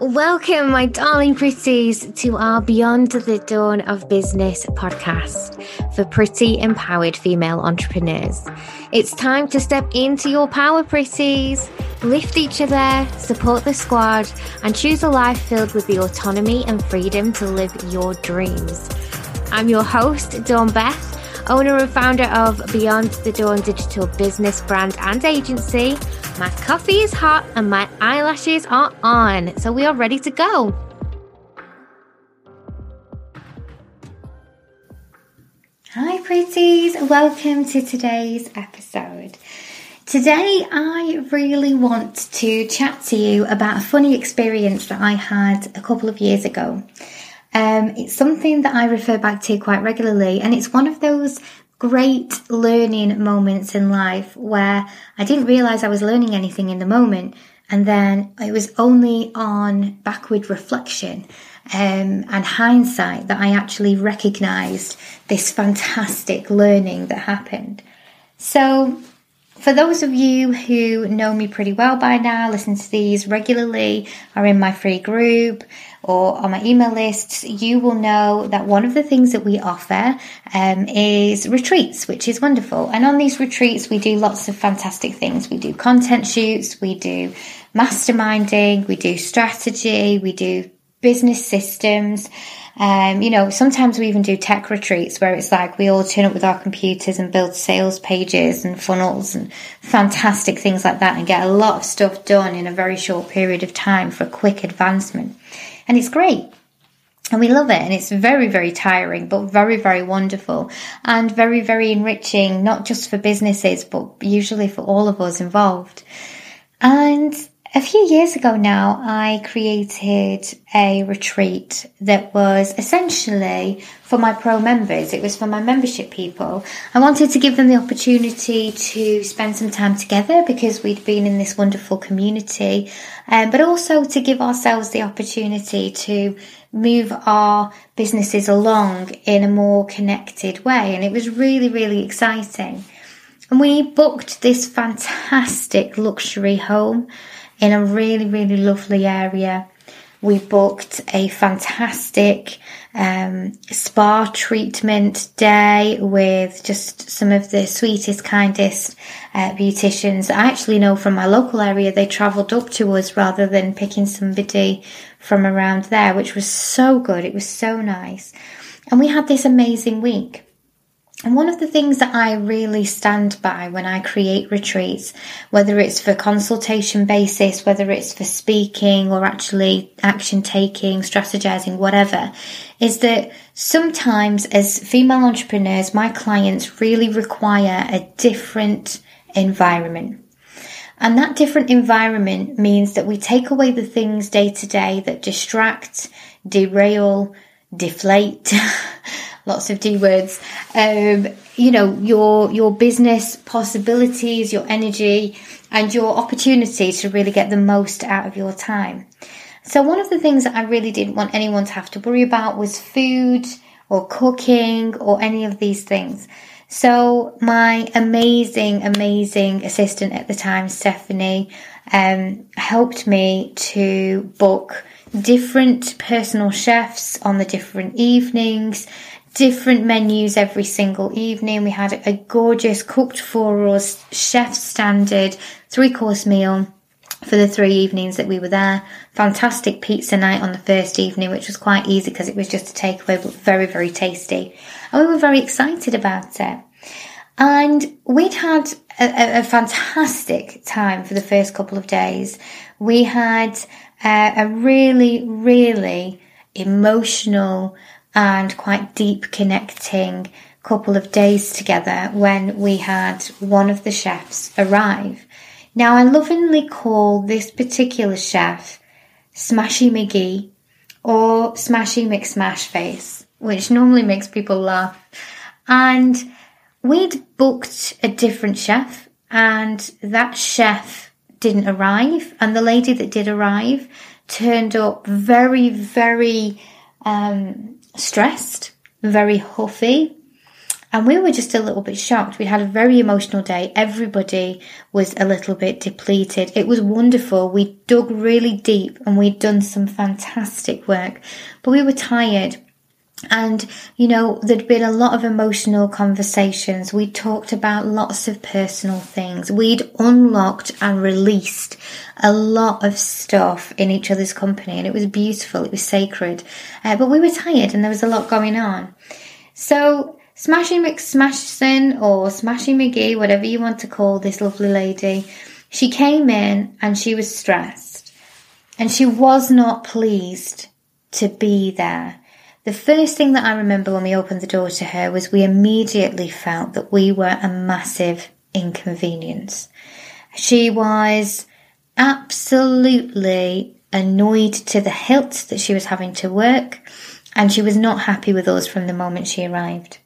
Welcome, my darling pretties, to our Beyond the Dawn of Business podcast for pretty empowered female entrepreneurs. It's time to step into your power, pretties. Lift each other, support the squad, and choose a life filled with the autonomy and freedom to live your dreams. I'm your host, Dawn Beth, owner and founder of Beyond the Dawn digital business brand and agency my coffee is hot and my eyelashes are on, so we are ready to go. Hi, pretties. Welcome to today's episode. Today, I really want to chat to you about a funny experience that I had a couple of years ago. Um, it's something that I refer back to quite regularly, and it's one of those great learning moments in life where I didn't realize I was learning anything in the moment. And then it was only on backward reflection um, and hindsight that I actually recognized this fantastic learning that happened. So, for those of you who know me pretty well by now, listen to these regularly, are in my free group, or on my email lists, you will know that one of the things that we offer um, is retreats, which is wonderful. And on these retreats, we do lots of fantastic things. We do content shoots, we do masterminding, we do strategy, we do business systems. Um, you know, sometimes we even do tech retreats where it's like we all turn up with our computers and build sales pages and funnels and fantastic things like that and get a lot of stuff done in a very short period of time for quick advancement. And it's great. And we love it. And it's very, very tiring, but very, very wonderful and very, very enriching, not just for businesses, but usually for all of us involved. And a few years ago now, I created a retreat that was essentially for my pro members. It was for my membership people. I wanted to give them the opportunity to spend some time together because we'd been in this wonderful community, um, but also to give ourselves the opportunity to move our businesses along in a more connected way. And it was really, really exciting. And we booked this fantastic luxury home in a really, really lovely area. We booked a fantastic um, spa treatment day with just some of the sweetest, kindest uh, beauticians. I actually know from my local area they travelled up to us rather than picking somebody from around there, which was so good. It was so nice. And we had this amazing week. And one of the things that I really stand by when I create retreats, whether it's for consultation basis, whether it's for speaking or actually action taking, strategizing, whatever, is that sometimes as female entrepreneurs, my clients really require a different environment. And that different environment means that we take away the things day to day that distract, derail, deflate, lots of D words. Um, you know, your your business possibilities, your energy, and your opportunity to really get the most out of your time. So one of the things that I really didn't want anyone to have to worry about was food or cooking or any of these things. So my amazing, amazing assistant at the time, Stephanie, um, helped me to book different personal chefs on the different evenings, different menus every single evening. We had a gorgeous cooked for us, chef standard three course meal for the three evenings that we were there. Fantastic pizza night on the first evening, which was quite easy because it was just a takeaway, but very, very tasty. And we were very excited about it. And we'd had a, a fantastic time for the first couple of days. We had uh, a really, really emotional and quite deep connecting couple of days together when we had one of the chefs arrive. Now, I lovingly call this particular chef Smashy McGee or Smashy McSmash Face, which normally makes people laugh. And we'd booked a different chef, and that chef didn't arrive. And the lady that did arrive turned up very, very um, stressed, very huffy, And we were just a little bit shocked. We had a very emotional day. Everybody was a little bit depleted. It was wonderful. We dug really deep and we'd done some fantastic work, but we were tired. And, you know, there'd been a lot of emotional conversations. We talked about lots of personal things. We'd unlocked and released a lot of stuff in each other's company and it was beautiful. It was sacred. Uh, but we were tired and there was a lot going on. So Smashing McSmashson or Smashing McGee, whatever you want to call this lovely lady, she came in and she was stressed and she was not pleased to be there. The first thing that I remember when we opened the door to her was we immediately felt that we were a massive inconvenience. She was absolutely annoyed to the hilt that she was having to work and she was not happy with us from the moment she arrived.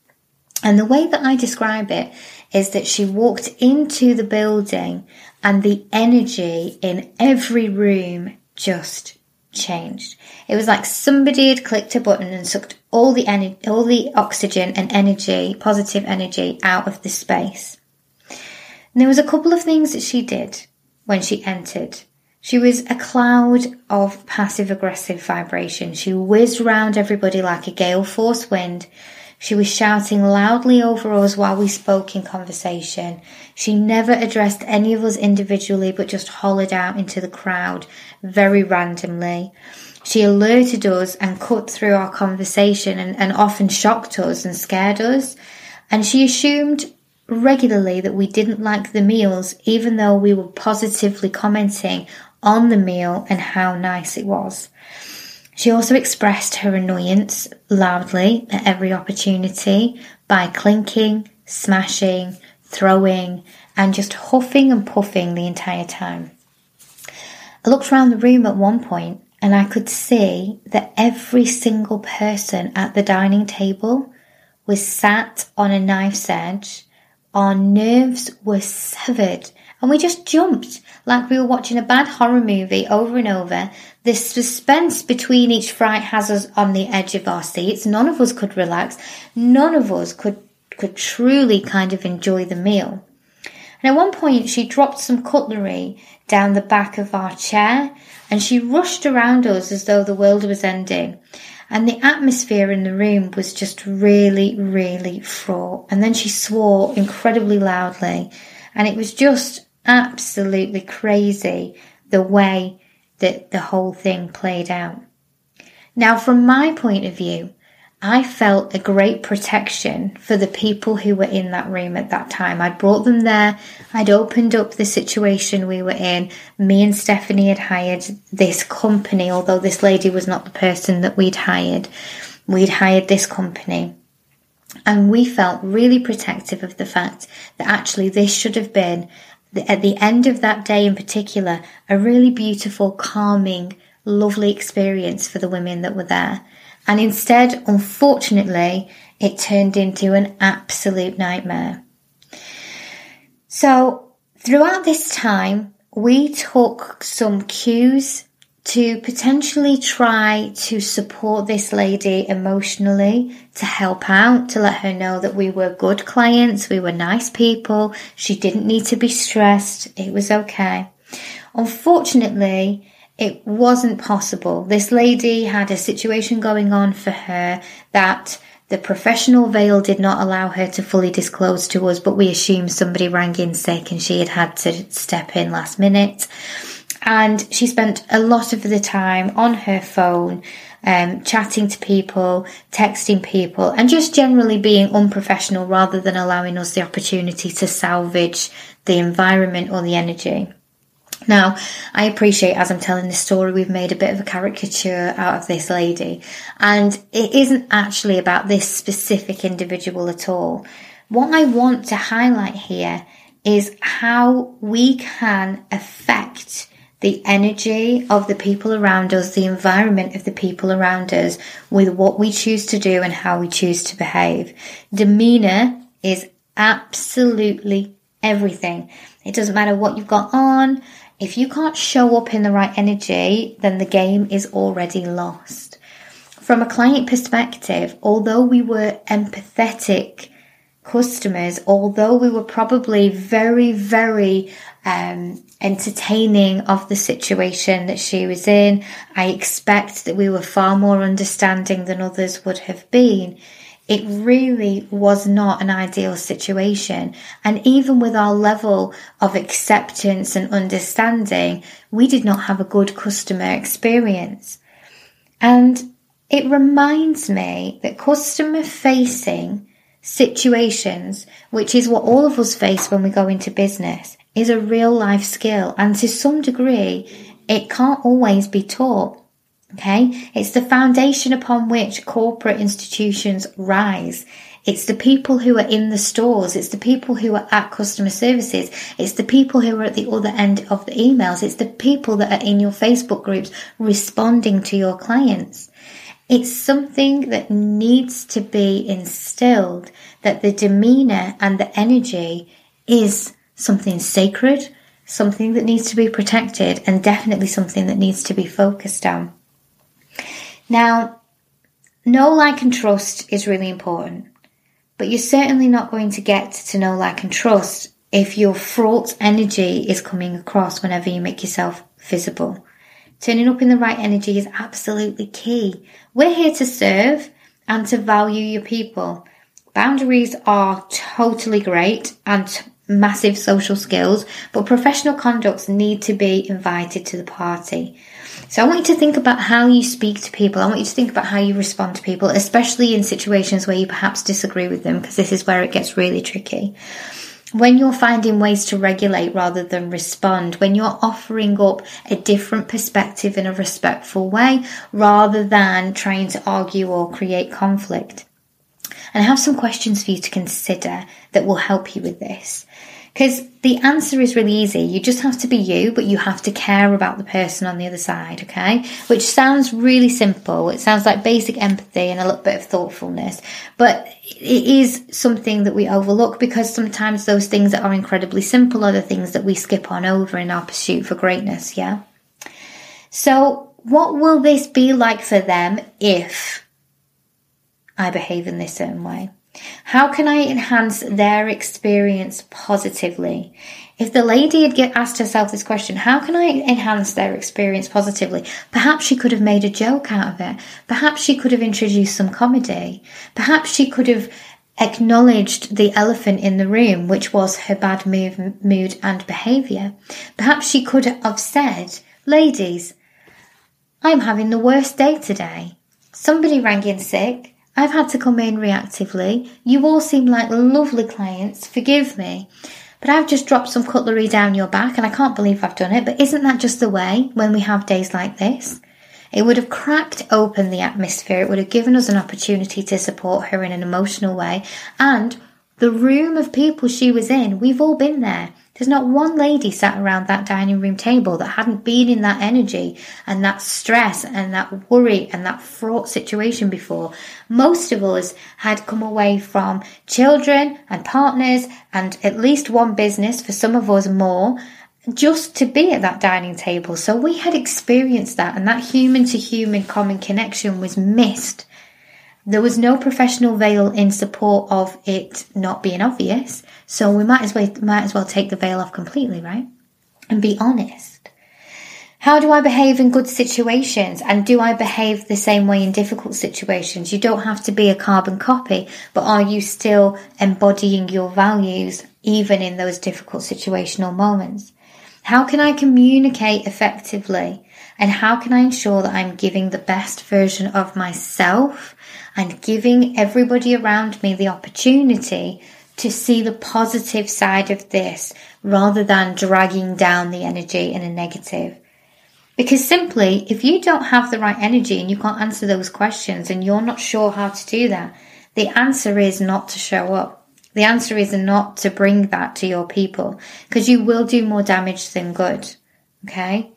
And the way that I describe it is that she walked into the building and the energy in every room just changed. It was like somebody had clicked a button and sucked all the all the oxygen and energy, positive energy out of the space. And there was a couple of things that she did when she entered. She was a cloud of passive aggressive vibration. She whizzed round everybody like a gale force wind she was shouting loudly over us while we spoke in conversation. She never addressed any of us individually, but just hollered out into the crowd very randomly. She alerted us and cut through our conversation and, and often shocked us and scared us. And she assumed regularly that we didn't like the meals, even though we were positively commenting on the meal and how nice it was. She also expressed her annoyance loudly at every opportunity by clinking, smashing, throwing, and just huffing and puffing the entire time. I looked around the room at one point and I could see that every single person at the dining table was sat on a knife's edge. Our nerves were severed and we just jumped like we were watching a bad horror movie over and over. The suspense between each fright has us on the edge of our seats. None of us could relax. None of us could could truly kind of enjoy the meal. And at one point, she dropped some cutlery down the back of our chair and she rushed around us as though the world was ending. And the atmosphere in the room was just really, really fraught. And then she swore incredibly loudly. And it was just absolutely crazy the way that the whole thing played out. Now, from my point of view, I felt a great protection for the people who were in that room at that time. I'd brought them there. I'd opened up the situation we were in. Me and Stephanie had hired this company, although this lady was not the person that we'd hired. We'd hired this company. And we felt really protective of the fact that actually this should have been at the end of that day in particular, a really beautiful, calming, lovely experience for the women that were there. And instead, unfortunately, it turned into an absolute nightmare. So throughout this time, we took some cues to potentially try to support this lady emotionally, to help out, to let her know that we were good clients, we were nice people, she didn't need to be stressed, it was okay. Unfortunately, it wasn't possible. This lady had a situation going on for her that the professional veil did not allow her to fully disclose to us, but we assumed somebody rang in sick and she had had to step in last minute and she spent a lot of the time on her phone, um, chatting to people, texting people, and just generally being unprofessional rather than allowing us the opportunity to salvage the environment or the energy. Now, I appreciate as I'm telling this story, we've made a bit of a caricature out of this lady, and it isn't actually about this specific individual at all. What I want to highlight here is how we can affect the energy of the people around us, the environment of the people around us with what we choose to do and how we choose to behave. Demeanor is absolutely everything. It doesn't matter what you've got on. If you can't show up in the right energy, then the game is already lost. From a client perspective, although we were empathetic customers, although we were probably very, very um, entertaining of the situation that she was in, I expect that we were far more understanding than others would have been. It really was not an ideal situation. And even with our level of acceptance and understanding, we did not have a good customer experience. And it reminds me that customer facing situations, which is what all of us face when we go into business, is a real life skill. And to some degree, it can't always be taught. Okay. It's the foundation upon which corporate institutions rise. It's the people who are in the stores. It's the people who are at customer services. It's the people who are at the other end of the emails. It's the people that are in your Facebook groups responding to your clients. It's something that needs to be instilled that the demeanor and the energy is something sacred, something that needs to be protected, and definitely something that needs to be focused on. Now, know, like, and trust is really important, but you're certainly not going to get to know, like, and trust if your fraught energy is coming across whenever you make yourself visible. Turning up in the right energy is absolutely key. We're here to serve and to value your people. Boundaries are totally great and massive social skills, but professional conducts need to be invited to the party. So I want you to think about how you speak to people. I want you to think about how you respond to people, especially in situations where you perhaps disagree with them, because this is where it gets really tricky when you're finding ways to regulate rather than respond, when you're offering up a different perspective in a respectful way rather than trying to argue or create conflict. And I have some questions for you to consider that will help you with this. Because the answer is really easy. You just have to be you, but you have to care about the person on the other side, okay? Which sounds really simple. It sounds like basic empathy and a little bit of thoughtfulness, but it is something that we overlook because sometimes those things that are incredibly simple are the things that we skip on over in our pursuit for greatness, yeah? So, what will this be like for them if I behave in this certain way? How can I enhance their experience positively? If the lady had get asked herself this question, how can I enhance their experience positively? Perhaps she could have made a joke out of it. Perhaps she could have introduced some comedy. Perhaps she could have acknowledged the elephant in the room, which was her bad move, mood and behaviour. Perhaps she could have said, Ladies, I'm having the worst day today. Somebody rang in sick. I've had to come in reactively. You all seem like lovely clients. Forgive me. But I've just dropped some cutlery down your back and I can't believe I've done it. But isn't that just the way when we have days like this? It would have cracked open the atmosphere. It would have given us an opportunity to support her in an emotional way. And the room of people she was in, we've all been there. There's not one lady sat around that dining room table that hadn't been in that energy and that stress and that worry and that fraught situation before. Most of us had come away from children and partners and at least one business, for some of us more, just to be at that dining table. So we had experienced that and that human to human common connection was missed there was no professional veil in support of it not being obvious, so we might as well might as well take the veil off completely, right? And be honest. How do I behave in good situations? And do I behave the same way in difficult situations? You don't have to be a carbon copy, but are you still embodying your values even in those difficult situational moments? How can I communicate effectively? And how can I ensure that I'm giving the best version of myself and giving everybody around me the opportunity to see the positive side of this rather than dragging down the energy in a negative. Because simply, if you don't have the right energy and you can't answer those questions and you're not sure how to do that, the answer is not to show up. The answer is not to bring that to your people because you will do more damage than good. Okay.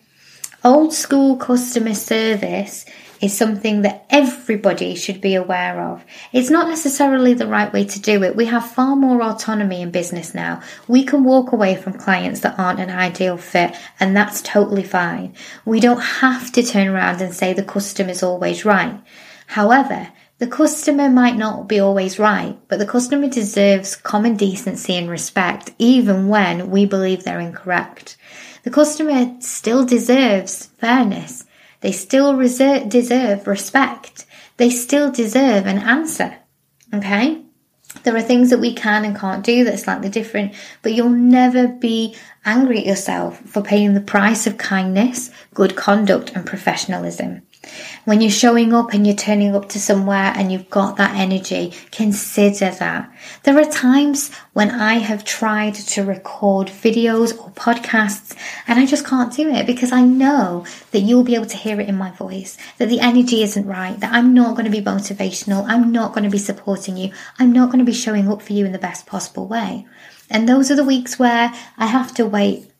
Old school customer service is something that everybody should be aware of. It's not necessarily the right way to do it. We have far more autonomy in business now. We can walk away from clients that aren't an ideal fit, and that's totally fine. We don't have to turn around and say the customer's always right. However, The customer might not be always right, but the customer deserves common decency and respect even when we believe they're incorrect. The customer still deserves fairness. They still reserve, deserve respect. They still deserve an answer. Okay? There are things that we can and can't do that's slightly different, but you'll never be angry at yourself for paying the price of kindness, good conduct, and professionalism. When you're showing up and you're turning up to somewhere and you've got that energy, consider that. There are times when I have tried to record videos or podcasts and I just can't do it because I know that you'll be able to hear it in my voice, that the energy isn't right, that I'm not going to be motivational, I'm not going to be supporting you, I'm not going to be showing up for you in the best possible way. And those are the weeks where I have to wait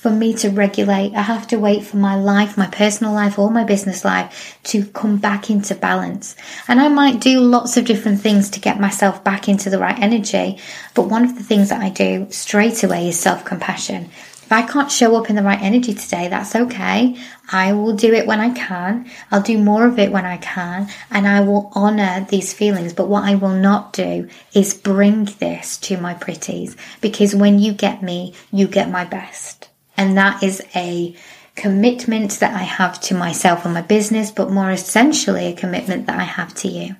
for me to regulate. I have to wait for my life, my personal life or my business life to come back into balance. And I might do lots of different things to get myself back into the right energy. But one of the things that I do straight away is self compassion. If I can't show up in the right energy today, that's okay. I will do it when I can. I'll do more of it when I can and I will honor these feelings. But what I will not do is bring this to my pretties because when you get me, you get my best. And that is a commitment that I have to myself and my business, but more essentially a commitment that I have to you.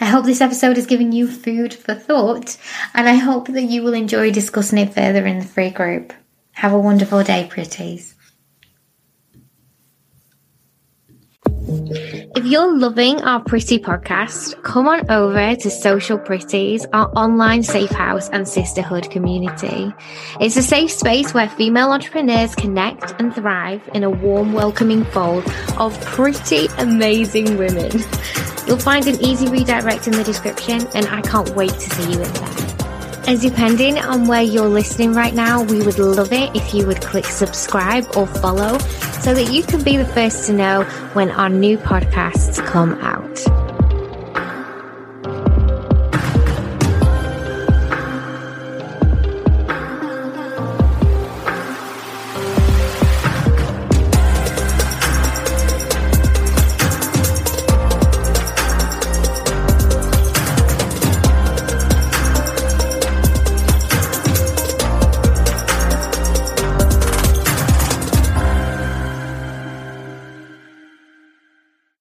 I hope this episode has given you food for thought, and I hope that you will enjoy discussing it further in the free group. Have a wonderful day, pretties. If you're loving our Pretty podcast, come on over to Social Pretties, our online safe house and sisterhood community. It's a safe space where female entrepreneurs connect and thrive in a warm, welcoming fold of pretty amazing women. You'll find an easy redirect in the description, and I can't wait to see you in there. And depending on where you're listening right now, we would love it if you would click subscribe or follow so that you can be the first to know when our new podcasts come out.